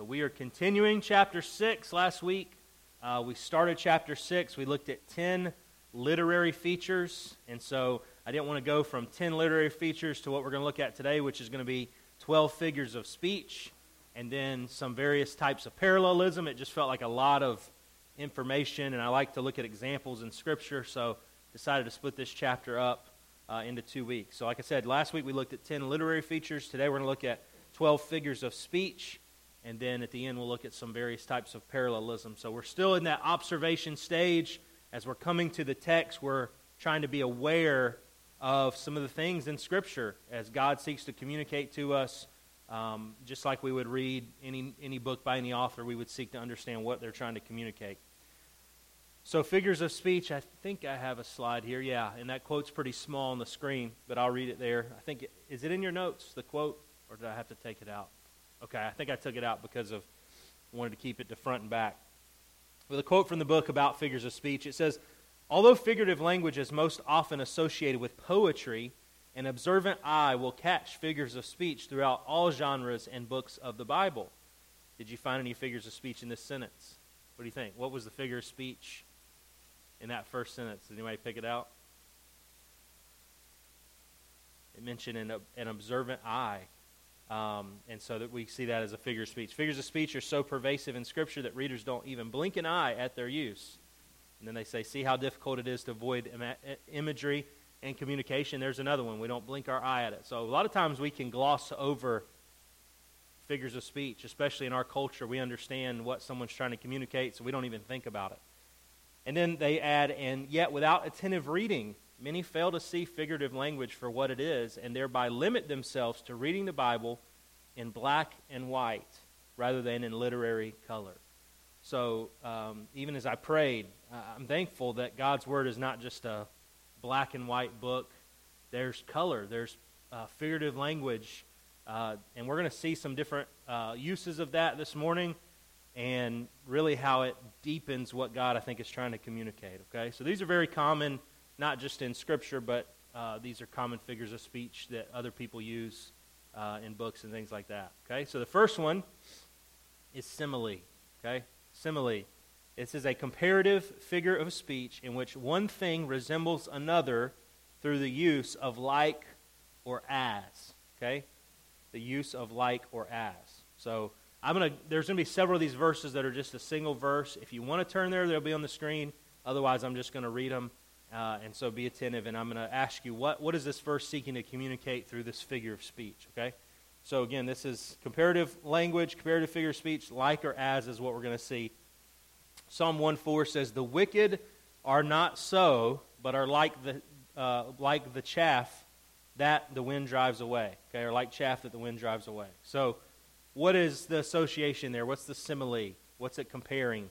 So we are continuing chapter 6. Last week, uh, we started chapter 6. We looked at 10 literary features. And so I didn't want to go from 10 literary features to what we're going to look at today, which is going to be 12 figures of speech and then some various types of parallelism. It just felt like a lot of information, and I like to look at examples in Scripture, so decided to split this chapter up uh, into two weeks. So, like I said, last week we looked at 10 literary features. Today we're going to look at 12 figures of speech. And then at the end, we'll look at some various types of parallelism. So we're still in that observation stage. As we're coming to the text, we're trying to be aware of some of the things in Scripture as God seeks to communicate to us. Um, just like we would read any, any book by any author, we would seek to understand what they're trying to communicate. So, figures of speech, I think I have a slide here. Yeah, and that quote's pretty small on the screen, but I'll read it there. I think, it, is it in your notes, the quote, or did I have to take it out? Okay, I think I took it out because of wanted to keep it to front and back. With a quote from the book about figures of speech, it says, Although figurative language is most often associated with poetry, an observant eye will catch figures of speech throughout all genres and books of the Bible. Did you find any figures of speech in this sentence? What do you think? What was the figure of speech in that first sentence? Did anybody pick it out? It mentioned an, an observant eye. Um, and so that we see that as a figure of speech. Figures of speech are so pervasive in Scripture that readers don't even blink an eye at their use. And then they say, see how difficult it is to avoid Im- imagery and communication. There's another one. We don't blink our eye at it. So a lot of times we can gloss over figures of speech, especially in our culture. We understand what someone's trying to communicate, so we don't even think about it. And then they add, and yet without attentive reading, Many fail to see figurative language for what it is and thereby limit themselves to reading the Bible in black and white rather than in literary color. So, um, even as I prayed, I'm thankful that God's Word is not just a black and white book. There's color, there's uh, figurative language, uh, and we're going to see some different uh, uses of that this morning and really how it deepens what God, I think, is trying to communicate. Okay? So, these are very common not just in Scripture, but uh, these are common figures of speech that other people use uh, in books and things like that. Okay, so the first one is simile. Okay, simile. This is a comparative figure of speech in which one thing resembles another through the use of like or as. Okay, the use of like or as. So I'm gonna. There's gonna be several of these verses that are just a single verse. If you want to turn there, they'll be on the screen. Otherwise, I'm just to read them uh, and so be attentive, and I'm going to ask you what, what is this verse seeking to communicate through this figure of speech, okay? So again, this is comparative language, comparative figure of speech, like or as is what we're going to see. Psalm 1:4 says, "The wicked are not so, but are like the uh, like the chaff that the wind drives away." Okay, or like chaff that the wind drives away. So, what is the association there? What's the simile? What's it comparing?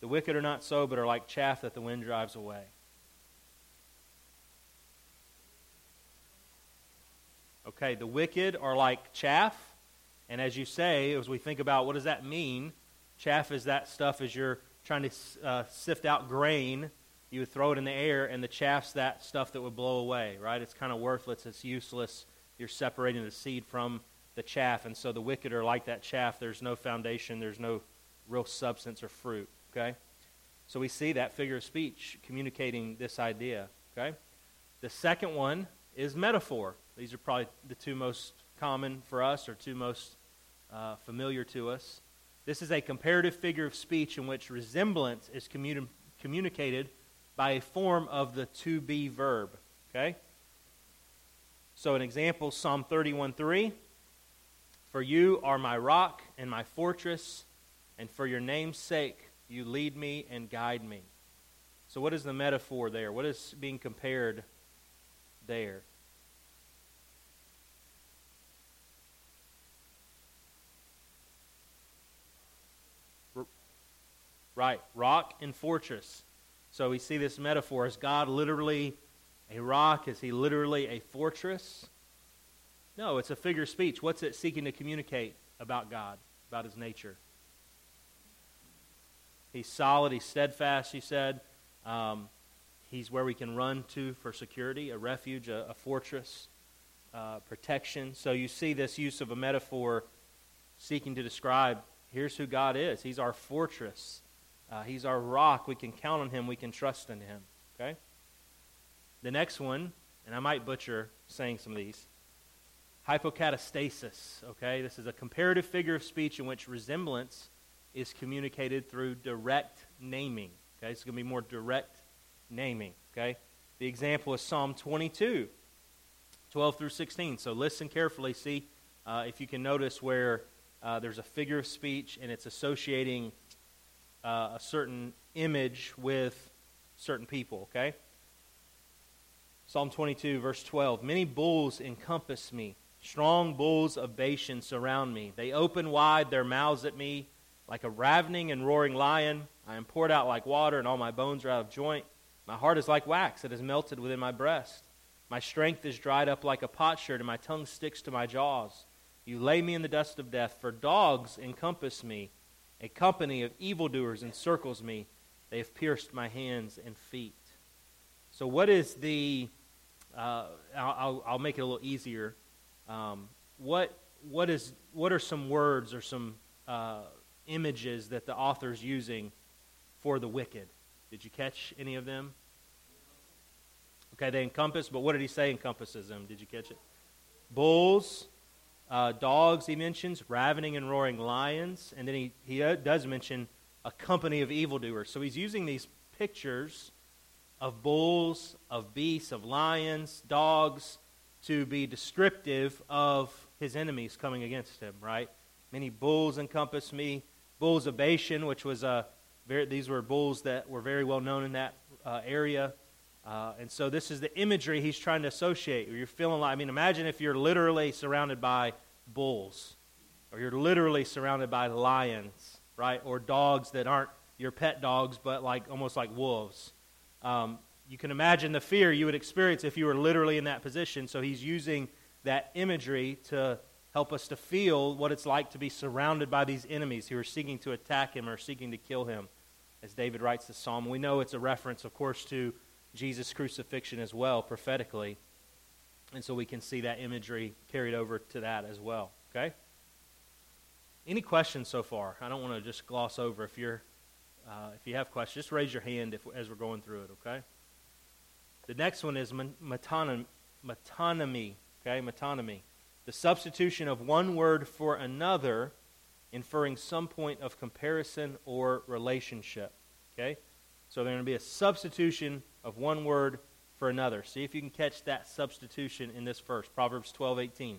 The wicked are not so, but are like chaff that the wind drives away. Okay, the wicked are like chaff. And as you say, as we think about what does that mean, chaff is that stuff as you're trying to uh, sift out grain, you would throw it in the air, and the chaff's that stuff that would blow away, right? It's kind of worthless, it's useless. You're separating the seed from the chaff. And so the wicked are like that chaff. There's no foundation, there's no real substance or fruit, okay? So we see that figure of speech communicating this idea, okay? The second one is metaphor. These are probably the two most common for us or two most uh, familiar to us. This is a comparative figure of speech in which resemblance is communi- communicated by a form of the to be verb. Okay? So, an example Psalm 31 3. For you are my rock and my fortress, and for your name's sake you lead me and guide me. So, what is the metaphor there? What is being compared there? Right, rock and fortress. So we see this metaphor. Is God literally a rock? Is he literally a fortress? No, it's a figure of speech. What's it seeking to communicate about God, about his nature? He's solid, he's steadfast, he said. Um, he's where we can run to for security, a refuge, a, a fortress, uh, protection. So you see this use of a metaphor seeking to describe here's who God is. He's our fortress, uh, He's our rock. We can count on Him, we can trust in Him. Okay? The next one, and I might butcher saying some of these hypokatastasis. Okay? This is a comparative figure of speech in which resemblance is communicated through direct naming. Okay? It's going to be more direct naming. Okay? The example is Psalm 22, 12 through 16. So listen carefully. See uh, if you can notice where uh, there's a figure of speech and it's associating uh, a certain image with certain people. Okay? Psalm 22, verse 12. Many bulls encompass me. Strong bulls of Bashan surround me. They open wide their mouths at me like a ravening and roaring lion. I am poured out like water, and all my bones are out of joint. My heart is like wax that is melted within my breast. My strength is dried up like a potsherd, and my tongue sticks to my jaws. You lay me in the dust of death, for dogs encompass me. A company of evildoers encircles me. They have pierced my hands and feet. So, what is the. Uh, I'll, I'll, make it a little easier. Um, what, what, is, what are some words or some uh, images that the author is using for the wicked? Did you catch any of them? Okay, they encompass, but what did he say encompasses them? Did you catch it? Bulls, uh, dogs, he mentions, ravening and roaring lions, and then he, he uh, does mention a company of evildoers. So he's using these pictures of bulls, of beasts, of lions, dogs, to be descriptive of his enemies coming against him, right? Many bulls encompass me. Bulls of Bashan, which was a very, these were bulls that were very well known in that uh, area. Uh, and so this is the imagery he's trying to associate. You're feeling like, I mean, imagine if you're literally surrounded by bulls, or you're literally surrounded by lions, right? Or dogs that aren't your pet dogs, but like almost like wolves. Um, you can imagine the fear you would experience if you were literally in that position. So he's using that imagery to help us to feel what it's like to be surrounded by these enemies who are seeking to attack him or seeking to kill him as David writes the psalm. We know it's a reference, of course, to Jesus' crucifixion as well, prophetically. And so we can see that imagery carried over to that as well. Okay? Any questions so far? I don't want to just gloss over. If you're, uh, if you have questions, just raise your hand if, as we're going through it. Okay? The next one is metonymy. Okay, metonymy, the substitution of one word for another inferring some point of comparison or relationship. Okay? So there's going to be a substitution of one word for another. See if you can catch that substitution in this verse, Proverbs 12, 18.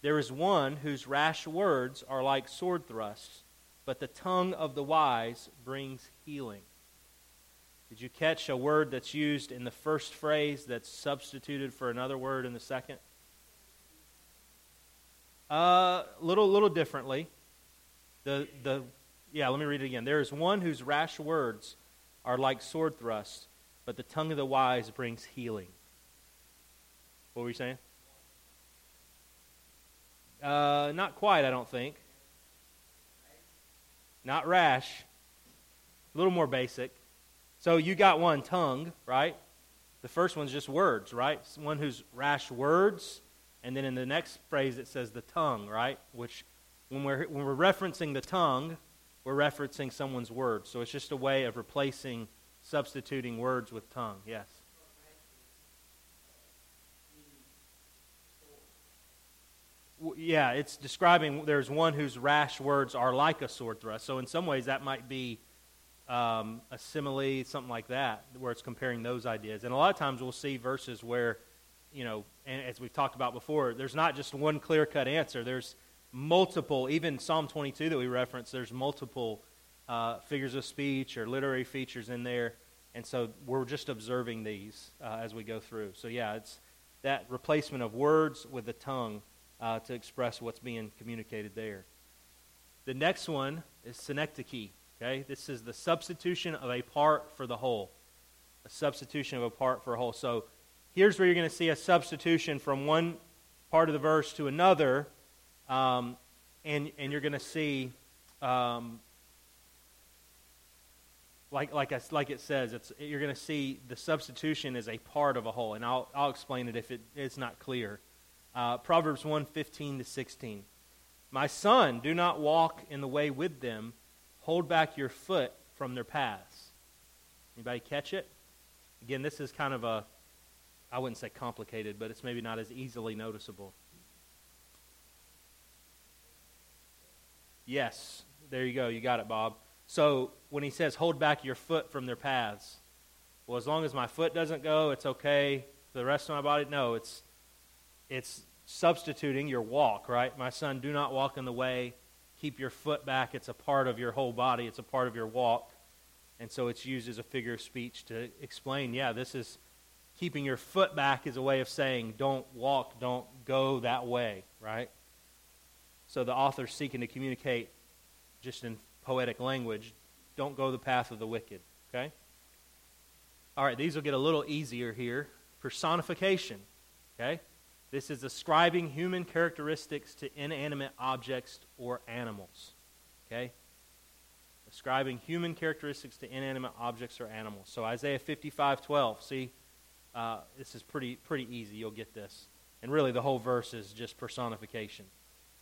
There is one whose rash words are like sword thrusts, but the tongue of the wise brings healing. Did you catch a word that's used in the first phrase that's substituted for another word in the second? A uh, little, little differently. The, the, yeah, let me read it again. There is one whose rash words are like sword thrusts, but the tongue of the wise brings healing. What were you saying? Uh, not quite, I don't think. Not rash. A little more basic. So you got one tongue, right? The first one's just words, right? One who's rash words, and then in the next phrase it says the tongue, right? Which when we're, when we're referencing the tongue, we're referencing someone's words. So it's just a way of replacing, substituting words with tongue. Yes? Yeah, it's describing there's one whose rash words are like a sword thrust. So in some ways that might be um, a simile, something like that, where it's comparing those ideas. And a lot of times we'll see verses where, you know, and as we've talked about before, there's not just one clear cut answer. There's multiple, even Psalm 22 that we referenced, there's multiple uh, figures of speech or literary features in there. And so we're just observing these uh, as we go through. So, yeah, it's that replacement of words with the tongue uh, to express what's being communicated there. The next one is synecdoche. Okay, this is the substitution of a part for the whole. A substitution of a part for a whole. So here's where you're going to see a substitution from one part of the verse to another um, and, and you're going to see, um, like, like, I, like it says, it's, you're going to see the substitution is a part of a whole. And I'll, I'll explain it if it, it's not clear. Uh, Proverbs 1 15 to 16. My son, do not walk in the way with them. Hold back your foot from their paths. Anybody catch it? Again, this is kind of a, I wouldn't say complicated, but it's maybe not as easily noticeable. Yes, there you go. You got it, Bob. So when he says, hold back your foot from their paths, well, as long as my foot doesn't go, it's okay. The rest of my body, no, it's, it's substituting your walk, right? My son, do not walk in the way. Keep your foot back. It's a part of your whole body, it's a part of your walk. And so it's used as a figure of speech to explain, yeah, this is keeping your foot back is a way of saying don't walk, don't go that way, right? So the author's seeking to communicate just in poetic language, don't go the path of the wicked, okay? All right, these will get a little easier here. Personification, okay? This is ascribing human characteristics to inanimate objects or animals, okay? Ascribing human characteristics to inanimate objects or animals. So Isaiah 55, 12. See, uh, this is pretty, pretty easy. You'll get this. And really, the whole verse is just personification.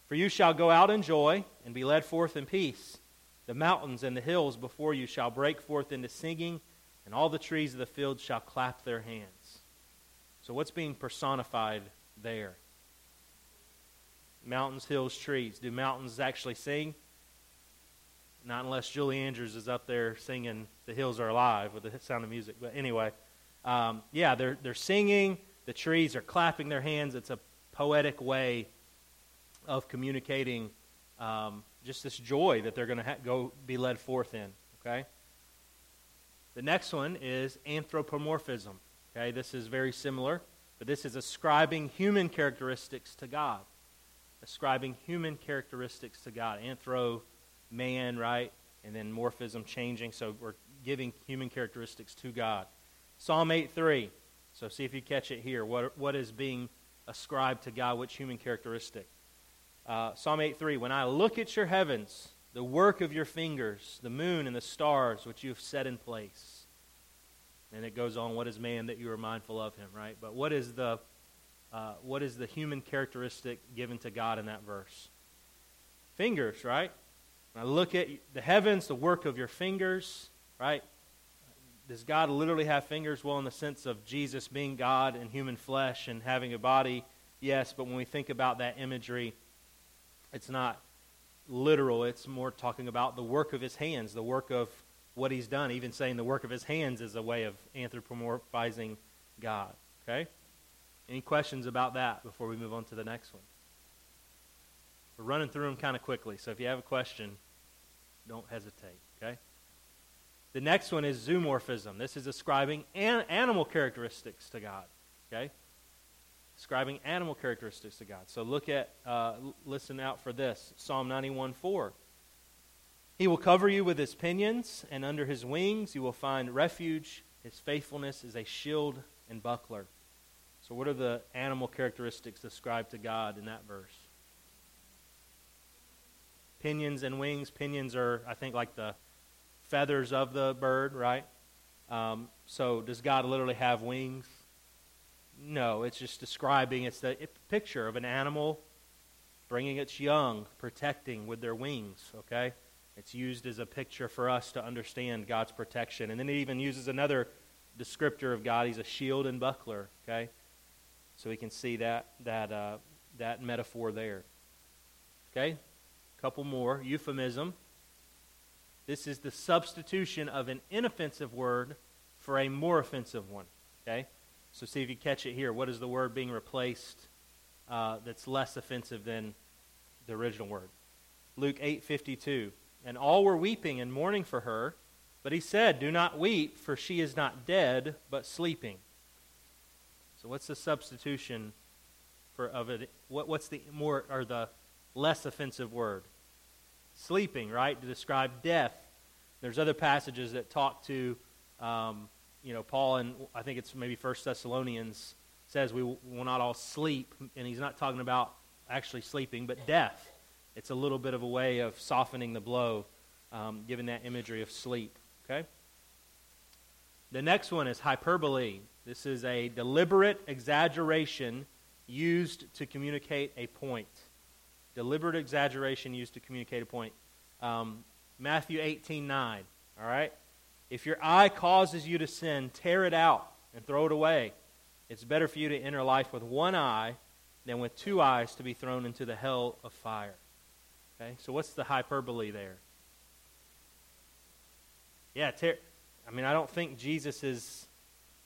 For you shall go out in joy and be led forth in peace. The mountains and the hills before you shall break forth into singing, and all the trees of the field shall clap their hands. So, what's being personified there? Mountains, hills, trees. Do mountains actually sing? Not unless Julie Andrews is up there singing The Hills Are Alive with the sound of music. But anyway, um, yeah, they're, they're singing. The trees are clapping their hands. It's a poetic way of communicating um, just this joy that they're going to ha- go be led forth in. Okay. The next one is anthropomorphism. Okay, this is very similar, but this is ascribing human characteristics to God. Ascribing human characteristics to God. Anthro, man, right? And then morphism, changing. So we're giving human characteristics to God. Psalm 8 3. So see if you catch it here. What, what is being ascribed to God? Which human characteristic? Uh, Psalm 8:3 When I look at your heavens, the work of your fingers, the moon and the stars which you have set in place. And it goes on, what is man that you are mindful of him, right? But what is the uh, what is the human characteristic given to God in that verse? Fingers, right? When I look at the heavens, the work of your fingers, right? Does God literally have fingers? Well, in the sense of Jesus being God in human flesh and having a body, yes. But when we think about that imagery, it's not literal, it's more talking about the work of his hands, the work of what he's done. Even saying the work of his hands is a way of anthropomorphizing God. Okay? Any questions about that before we move on to the next one? We're running through them kind of quickly, so if you have a question, don't hesitate. Okay? The next one is zoomorphism. This is ascribing an- animal characteristics to God. Okay? Describing animal characteristics to God. So look at, uh, listen out for this Psalm 91 4. He will cover you with his pinions, and under his wings you will find refuge. His faithfulness is a shield and buckler. So, what are the animal characteristics ascribed to God in that verse? Pinions and wings. Pinions are, I think, like the feathers of the bird, right? Um, so, does God literally have wings? No, it's just describing, it's the picture of an animal bringing its young, protecting with their wings, okay? It's used as a picture for us to understand God's protection. And then it even uses another descriptor of God. He's a shield and buckler, okay? So we can see that, that, uh, that metaphor there. Okay? A couple more. Euphemism. This is the substitution of an inoffensive word for a more offensive one. Okay? So see if you catch it here. What is the word being replaced uh, that's less offensive than the original word? Luke 8:52. And all were weeping and mourning for her, but he said, "Do not weep, for she is not dead, but sleeping." So what's the substitution for of it? What, what's the more or the less offensive word? Sleeping, right? To describe death. There's other passages that talk to um, you know, Paul and I think it's maybe First Thessalonians says we will not all sleep, and he's not talking about actually sleeping, but death. It's a little bit of a way of softening the blow, um, given that imagery of sleep. Okay. The next one is hyperbole. This is a deliberate exaggeration used to communicate a point. Deliberate exaggeration used to communicate a point. Um, Matthew 18 9. All right? If your eye causes you to sin, tear it out and throw it away. It's better for you to enter life with one eye than with two eyes to be thrown into the hell of fire. Okay? So, what's the hyperbole there? Yeah, tear. I mean, I don't think Jesus is,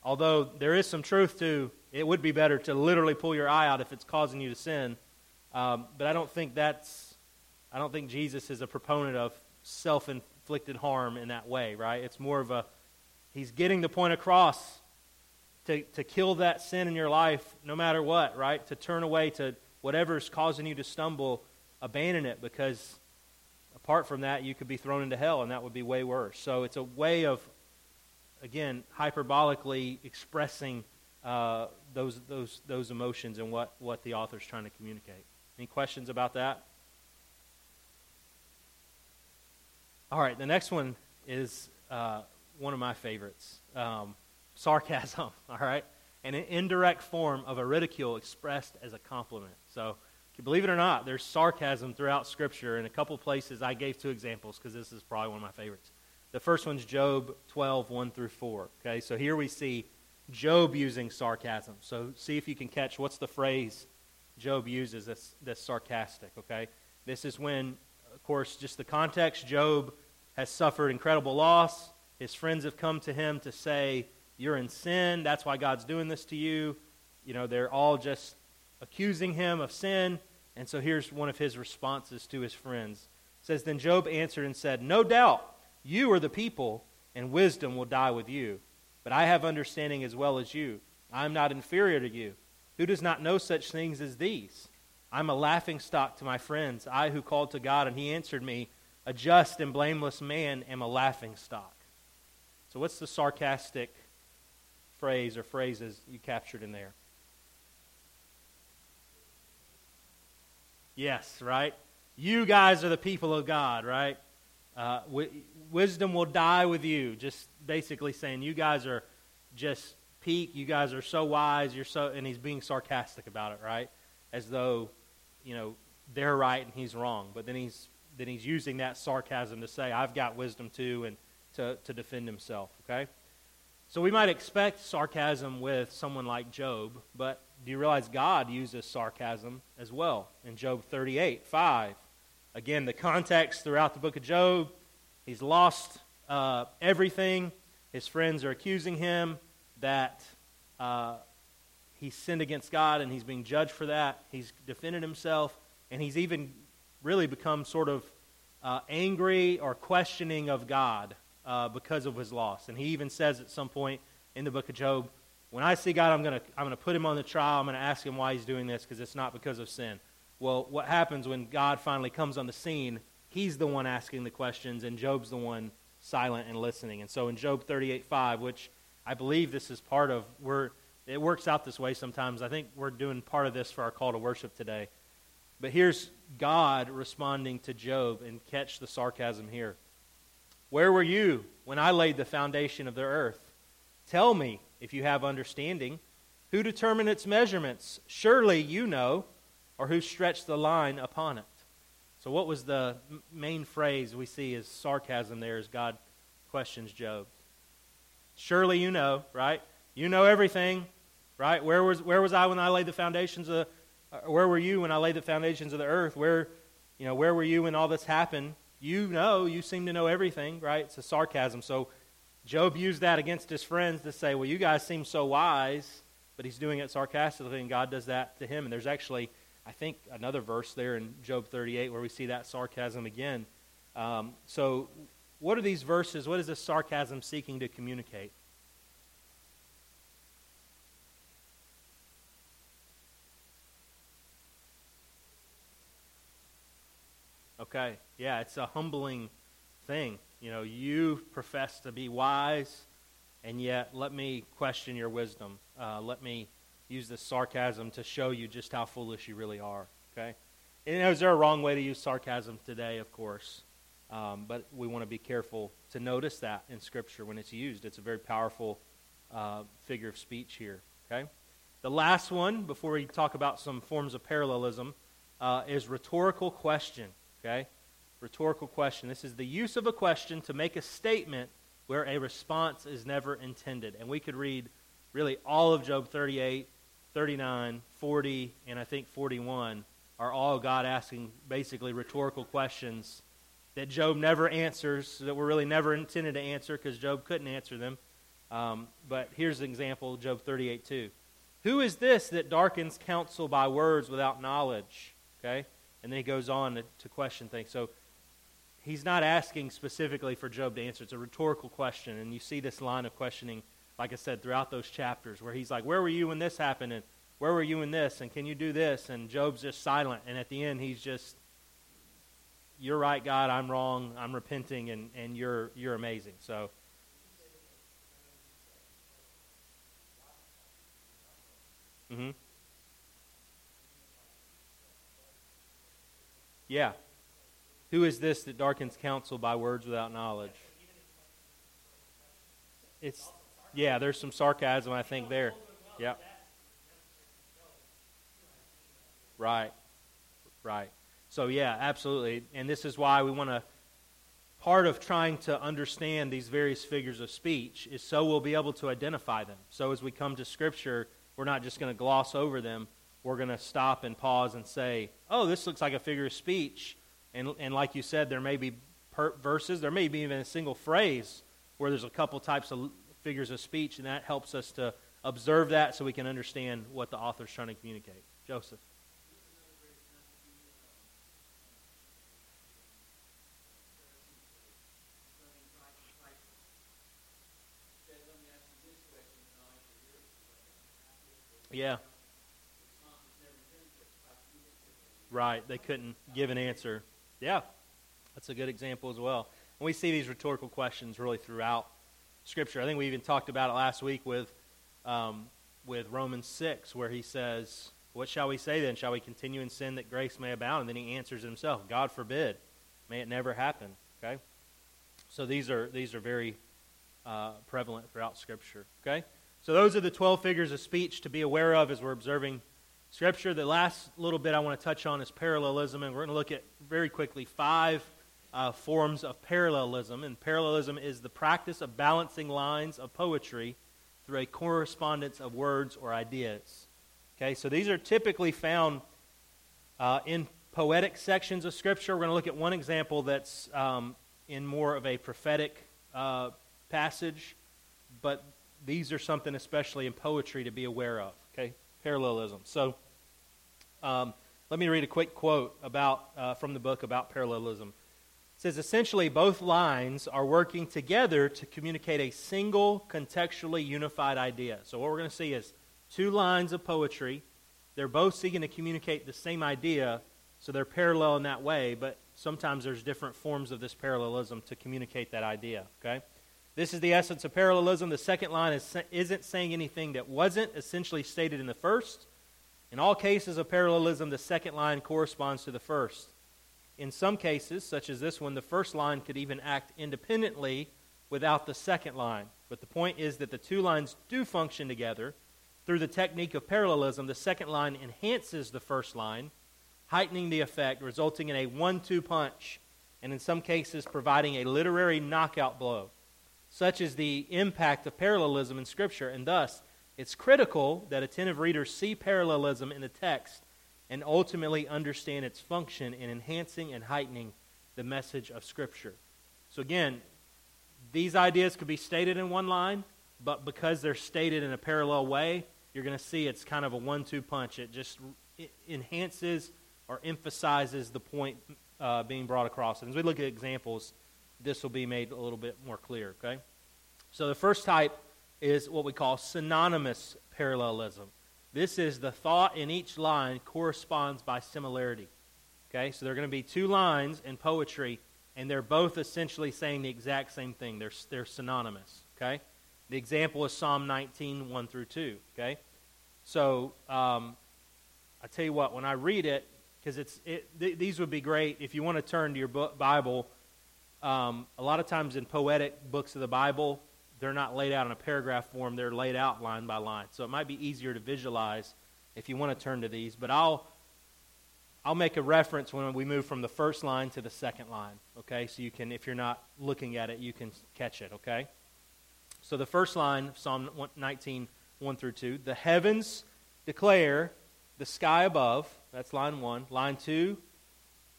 although there is some truth to it would be better to literally pull your eye out if it's causing you to sin. Um, but I don't think that's, I don't think Jesus is a proponent of self inflicted harm in that way, right? It's more of a, he's getting the point across to, to kill that sin in your life no matter what, right? To turn away to whatever's causing you to stumble, abandon it because apart from that, you could be thrown into hell and that would be way worse. So it's a way of, again, hyperbolically expressing uh, those, those, those emotions and what, what the author's trying to communicate. Any questions about that? All right, the next one is uh, one of my favorites um, sarcasm, all right? And an indirect form of a ridicule expressed as a compliment. So, believe it or not, there's sarcasm throughout Scripture. In a couple places, I gave two examples because this is probably one of my favorites. The first one's Job 12, 1 through 4. Okay, so here we see Job using sarcasm. So see if you can catch what's the phrase Job uses that's, that's sarcastic, okay? This is when, of course, just the context Job has suffered incredible loss. His friends have come to him to say, You're in sin. That's why God's doing this to you. You know, they're all just accusing him of sin. And so here's one of his responses to his friends. It says, Then Job answered and said, No doubt, you are the people, and wisdom will die with you. But I have understanding as well as you. I am not inferior to you. Who does not know such things as these? I'm a laughing stock to my friends. I who called to God, and he answered me, A just and blameless man am a laughing stock. So, what's the sarcastic phrase or phrases you captured in there? Yes, right? You guys are the people of God, right? Uh, w- wisdom will die with you. Just basically saying, you guys are just peak. You guys are so wise. You're so, and he's being sarcastic about it, right? As though, you know, they're right and he's wrong. But then he's then he's using that sarcasm to say, I've got wisdom too, and to, to defend himself. Okay. So we might expect sarcasm with someone like Job, but do you realize God uses sarcasm as well in Job 38 5? Again, the context throughout the book of Job, he's lost uh, everything. His friends are accusing him that uh, he sinned against God and he's being judged for that. He's defended himself, and he's even really become sort of uh, angry or questioning of God uh, because of his loss. And he even says at some point in the book of Job, when I see God, I'm going to I'm to put him on the trial. I'm going to ask him why he's doing this because it's not because of sin. Well, what happens when God finally comes on the scene? He's the one asking the questions, and Job's the one silent and listening. And so in Job 38 5, which I believe this is part of, we're, it works out this way sometimes. I think we're doing part of this for our call to worship today. But here's God responding to Job, and catch the sarcasm here. Where were you when I laid the foundation of the earth? Tell me if you have understanding. Who determined its measurements? Surely you know, or who stretched the line upon it? So, what was the main phrase we see as sarcasm there as God questions Job? Surely you know, right? You know everything, right? Where was, where was I when I laid the foundations of, uh, where were you when I laid the foundations of the earth? Where, you know, where were you when all this happened? You know, you seem to know everything, right? It's a sarcasm. So Job used that against his friends to say, well, you guys seem so wise, but he's doing it sarcastically, and God does that to him. And there's actually I think, another verse there in Job 38 where we see that sarcasm again. Um, so, what are these verses? What is this sarcasm seeking to communicate? Okay, yeah, it's a humbling thing. You know, you profess to be wise, and yet let me question your wisdom. Uh, let me use this sarcasm to show you just how foolish you really are. Okay? And is there a wrong way to use sarcasm today? Of course. Um, but we want to be careful to notice that in Scripture when it's used. It's a very powerful uh, figure of speech here. Okay? The last one, before we talk about some forms of parallelism, uh, is rhetorical question. Okay? Rhetorical question. This is the use of a question to make a statement where a response is never intended. And we could read really all of Job 38, 39, 40, and I think 41 are all God asking basically rhetorical questions that Job never answers, that were really never intended to answer because Job couldn't answer them. Um, but here's an example Job 38 2. Who is this that darkens counsel by words without knowledge? Okay? And then he goes on to, question things. So he's not asking specifically for Job to answer. It's a rhetorical question. And you see this line of questioning, like I said, throughout those chapters where he's like, Where were you when this happened? And where were you in this? And can you do this? And Job's just silent. And at the end, he's just, You're right, God. I'm wrong. I'm repenting. And, and you're, you're amazing. So. Mm-hmm. Yeah. Who is this that darkens counsel by words without knowledge? It's yeah, there's some sarcasm I think there. Yeah. Right. Right. So yeah, absolutely. And this is why we want to part of trying to understand these various figures of speech is so we'll be able to identify them. So as we come to scripture, we're not just going to gloss over them. We're going to stop and pause and say, "Oh, this looks like a figure of speech." And, and like you said, there may be per- verses, there may be even a single phrase where there's a couple types of figures of speech, and that helps us to observe that so we can understand what the author's trying to communicate. Joseph. Yeah. Right. They couldn't give an answer. Yeah, that's a good example as well. And we see these rhetorical questions really throughout Scripture. I think we even talked about it last week with, um, with Romans 6, where he says, What shall we say then? Shall we continue in sin that grace may abound? And then he answers himself, God forbid. May it never happen. Okay? So these are, these are very uh, prevalent throughout Scripture. Okay? So those are the 12 figures of speech to be aware of as we're observing Scripture. The last little bit I want to touch on is parallelism, and we're going to look at very quickly five uh, forms of parallelism. And parallelism is the practice of balancing lines of poetry through a correspondence of words or ideas. Okay, so these are typically found uh, in poetic sections of Scripture. We're going to look at one example that's um, in more of a prophetic uh, passage, but these are something especially in poetry to be aware of. Okay, parallelism. So, um, let me read a quick quote about uh, from the book about parallelism. It says essentially both lines are working together to communicate a single contextually unified idea. So what we're going to see is two lines of poetry. They're both seeking to communicate the same idea, so they're parallel in that way, but sometimes there's different forms of this parallelism to communicate that idea, okay? This is the essence of parallelism. The second line is, isn't saying anything that wasn't essentially stated in the first. In all cases of parallelism, the second line corresponds to the first. In some cases, such as this one, the first line could even act independently without the second line. But the point is that the two lines do function together. Through the technique of parallelism, the second line enhances the first line, heightening the effect, resulting in a one two punch, and in some cases, providing a literary knockout blow. Such is the impact of parallelism in Scripture, and thus it's critical that attentive readers see parallelism in the text and ultimately understand its function in enhancing and heightening the message of Scripture. So, again, these ideas could be stated in one line, but because they're stated in a parallel way, you're going to see it's kind of a one two punch. It just enhances or emphasizes the point uh, being brought across. And as we look at examples, this will be made a little bit more clear, okay? So the first type is what we call synonymous parallelism. This is the thought in each line corresponds by similarity. Okay, so there are going to be two lines in poetry, and they're both essentially saying the exact same thing. They're, they're synonymous. Okay, the example is Psalm 19, 1 through 2. Okay, so um, I tell you what, when I read it, because it's it, th- these would be great if you want to turn to your book, Bible um, a lot of times in poetic books of the Bible, they're not laid out in a paragraph form, they're laid out line by line. So it might be easier to visualize if you want to turn to these. But I'll, I'll make a reference when we move from the first line to the second line, okay? So you can, if you're not looking at it, you can catch it, okay? So the first line, Psalm 19, 1 through 2, the heavens declare the sky above, that's line 1. Line 2,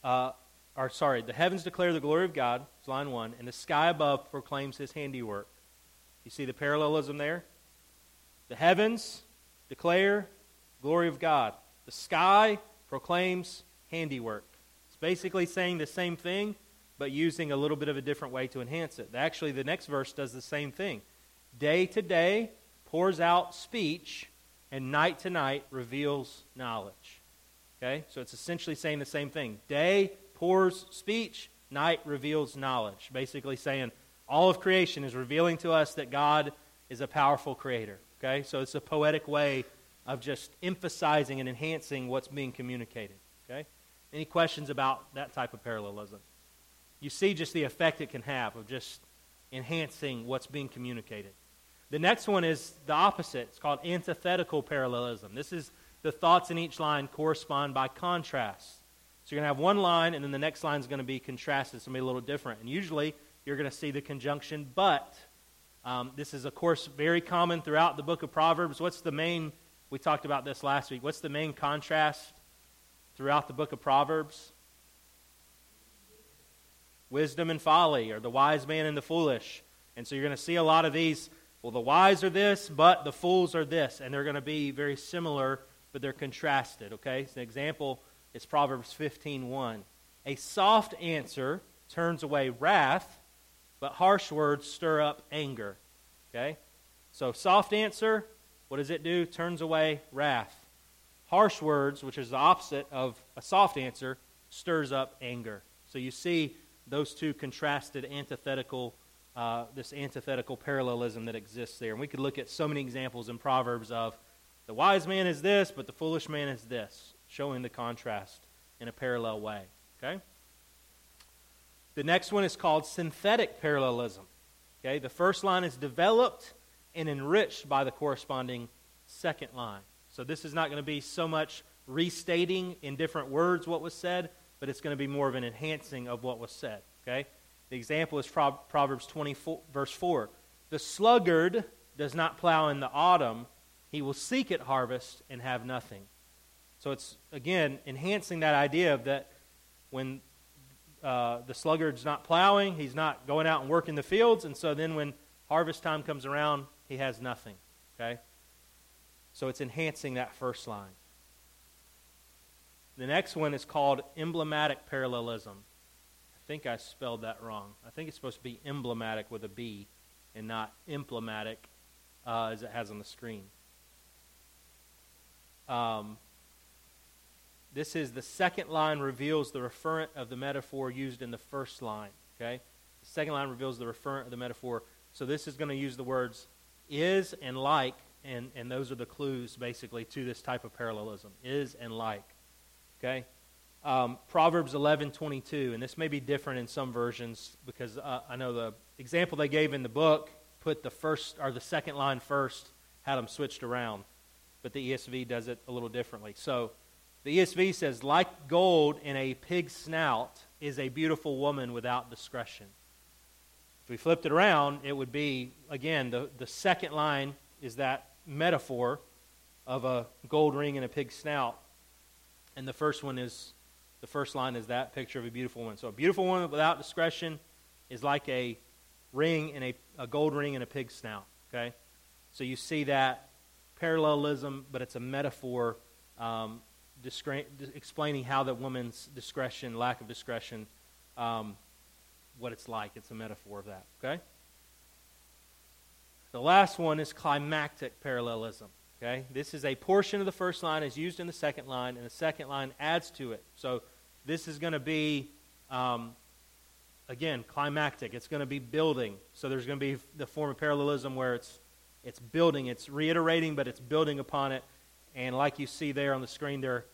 uh, or sorry, the heavens declare the glory of God, it's line 1, and the sky above proclaims his handiwork. You see the parallelism there? The heavens declare glory of God. The sky proclaims handiwork. It's basically saying the same thing, but using a little bit of a different way to enhance it. Actually, the next verse does the same thing. Day to day pours out speech, and night to night reveals knowledge. Okay? So it's essentially saying the same thing. Day pours speech, night reveals knowledge. Basically saying all of creation is revealing to us that God is a powerful creator. Okay? So it's a poetic way of just emphasizing and enhancing what's being communicated. Okay? Any questions about that type of parallelism? You see just the effect it can have of just enhancing what's being communicated. The next one is the opposite. It's called antithetical parallelism. This is the thoughts in each line correspond by contrast. You're going to have one line, and then the next line is going to be contrasted. It's be a little different. And usually you're going to see the conjunction but. Um, this is, of course, very common throughout the book of Proverbs. What's the main we talked about this last week. What's the main contrast throughout the book of Proverbs? Wisdom and folly, or the wise man and the foolish. And so you're going to see a lot of these. Well, the wise are this, but the fools are this. And they're going to be very similar, but they're contrasted. Okay? So an example is Proverbs 15.1. A soft answer turns away wrath, but harsh words stir up anger. Okay? So soft answer, what does it do? Turns away wrath. Harsh words, which is the opposite of a soft answer, stirs up anger. So you see those two contrasted antithetical, uh, this antithetical parallelism that exists there. And we could look at so many examples in Proverbs of the wise man is this, but the foolish man is this, showing the contrast in a parallel way. Okay? The next one is called synthetic parallelism. Okay? The first line is developed and enriched by the corresponding second line. So this is not going to be so much restating in different words what was said, but it's going to be more of an enhancing of what was said. Okay? The example is Proverbs 24, verse 4. The sluggard does not plow in the autumn, he will seek at harvest and have nothing. So it's, again, enhancing that idea of that when uh, the sluggard's not plowing, he's not going out and working the fields, and so then when harvest time comes around, he has nothing. Okay? So it's enhancing that first line. The next one is called emblematic parallelism. I think I spelled that wrong. I think it's supposed to be emblematic with a B and not emblematic uh, as it has on the screen. Um, this is the second line reveals the referent of the metaphor used in the first line. Okay? The second line reveals the referent of the metaphor. So this is going to use the words is and like, and, and those are the clues basically to this type of parallelism. Is and like. Okay? Um, Proverbs 11:22, and this may be different in some versions because uh, I know the example they gave in the book put the first or the second line first, had them switched around, but the ESV does it a little differently. So the ESV says, "Like gold in a pig's snout is a beautiful woman without discretion." If we flipped it around, it would be, again, the, the second line is that metaphor of a gold ring and a pig's snout. And the first one is, the first line is that picture of a beautiful woman. So a beautiful woman without discretion is like a ring and a, a gold ring and a pig's snout. Okay? So you see that parallelism, but it's a metaphor um, discre- explaining how the woman's discretion, lack of discretion, um, what it's like. It's a metaphor of that, okay? The last one is climactic parallelism. Okay? This is a portion of the first line is used in the second line, and the second line adds to it. So this is going to be, um, again, climactic. It's going to be building. So there's going to be the form of parallelism where it's it's building, it's reiterating, but it's building upon it. And like you see there on the screen, there,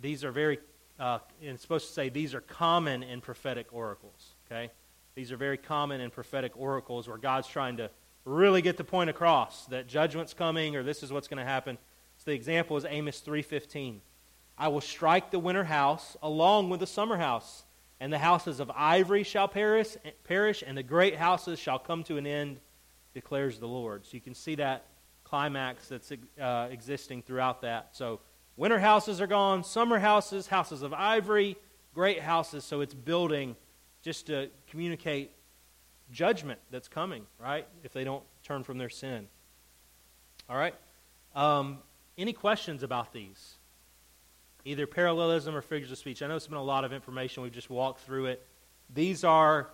these are very, uh, and it's supposed to say these are common in prophetic oracles. Okay? These are very common in prophetic oracles where God's trying to really get the point across that judgment's coming or this is what's going to happen. So the example is Amos 3:15. I will strike the winter house along with the summer house, and the houses of ivory shall perish, perish, and the great houses shall come to an end, declares the Lord. So you can see that climax that's uh, existing throughout that. So winter houses are gone, summer houses, houses of ivory, great houses. So it's building just to communicate judgment that's coming, right? If they don't turn from their sin. All right? Um, any questions about these? Either parallelism or figures of speech. I know it's been a lot of information. We've just walked through it. These are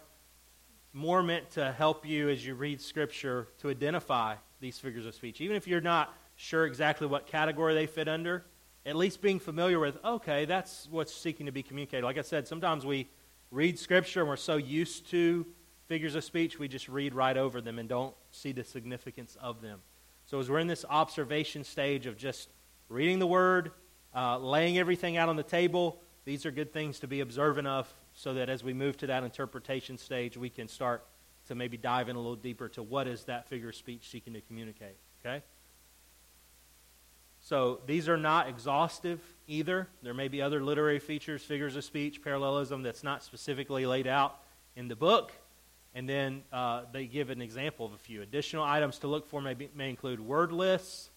more meant to help you as you read Scripture to identify these figures of speech. Even if you're not sure exactly what category they fit under, at least being familiar with, okay, that's what's seeking to be communicated. Like I said, sometimes we read Scripture and we're so used to figures of speech, we just read right over them and don't see the significance of them. So as we're in this observation stage of just reading the Word, uh, laying everything out on the table, these are good things to be observant of so that as we move to that interpretation stage, we can start to maybe dive in a little deeper to what is that figure of speech seeking to communicate. Okay? So these are not exhaustive either. There may be other literary features, figures of speech, parallelism that's not specifically laid out in the book. And then uh, they give an example of a few. Additional items to look for may, be, may include word lists,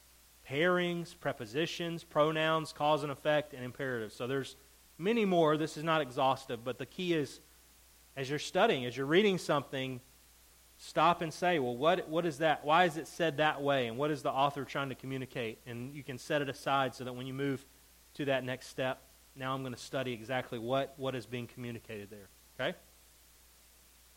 pairings, prepositions, pronouns, cause and effect, and imperatives. So there's many more. This is not exhaustive, but the key is as you're studying, as you're reading something, stop and say, well, what, what is that? Why is it said that way? And what is the author trying to communicate? And you can set it aside so that when you move to that next step, now I'm going to study exactly what, what is being communicated there. Okay?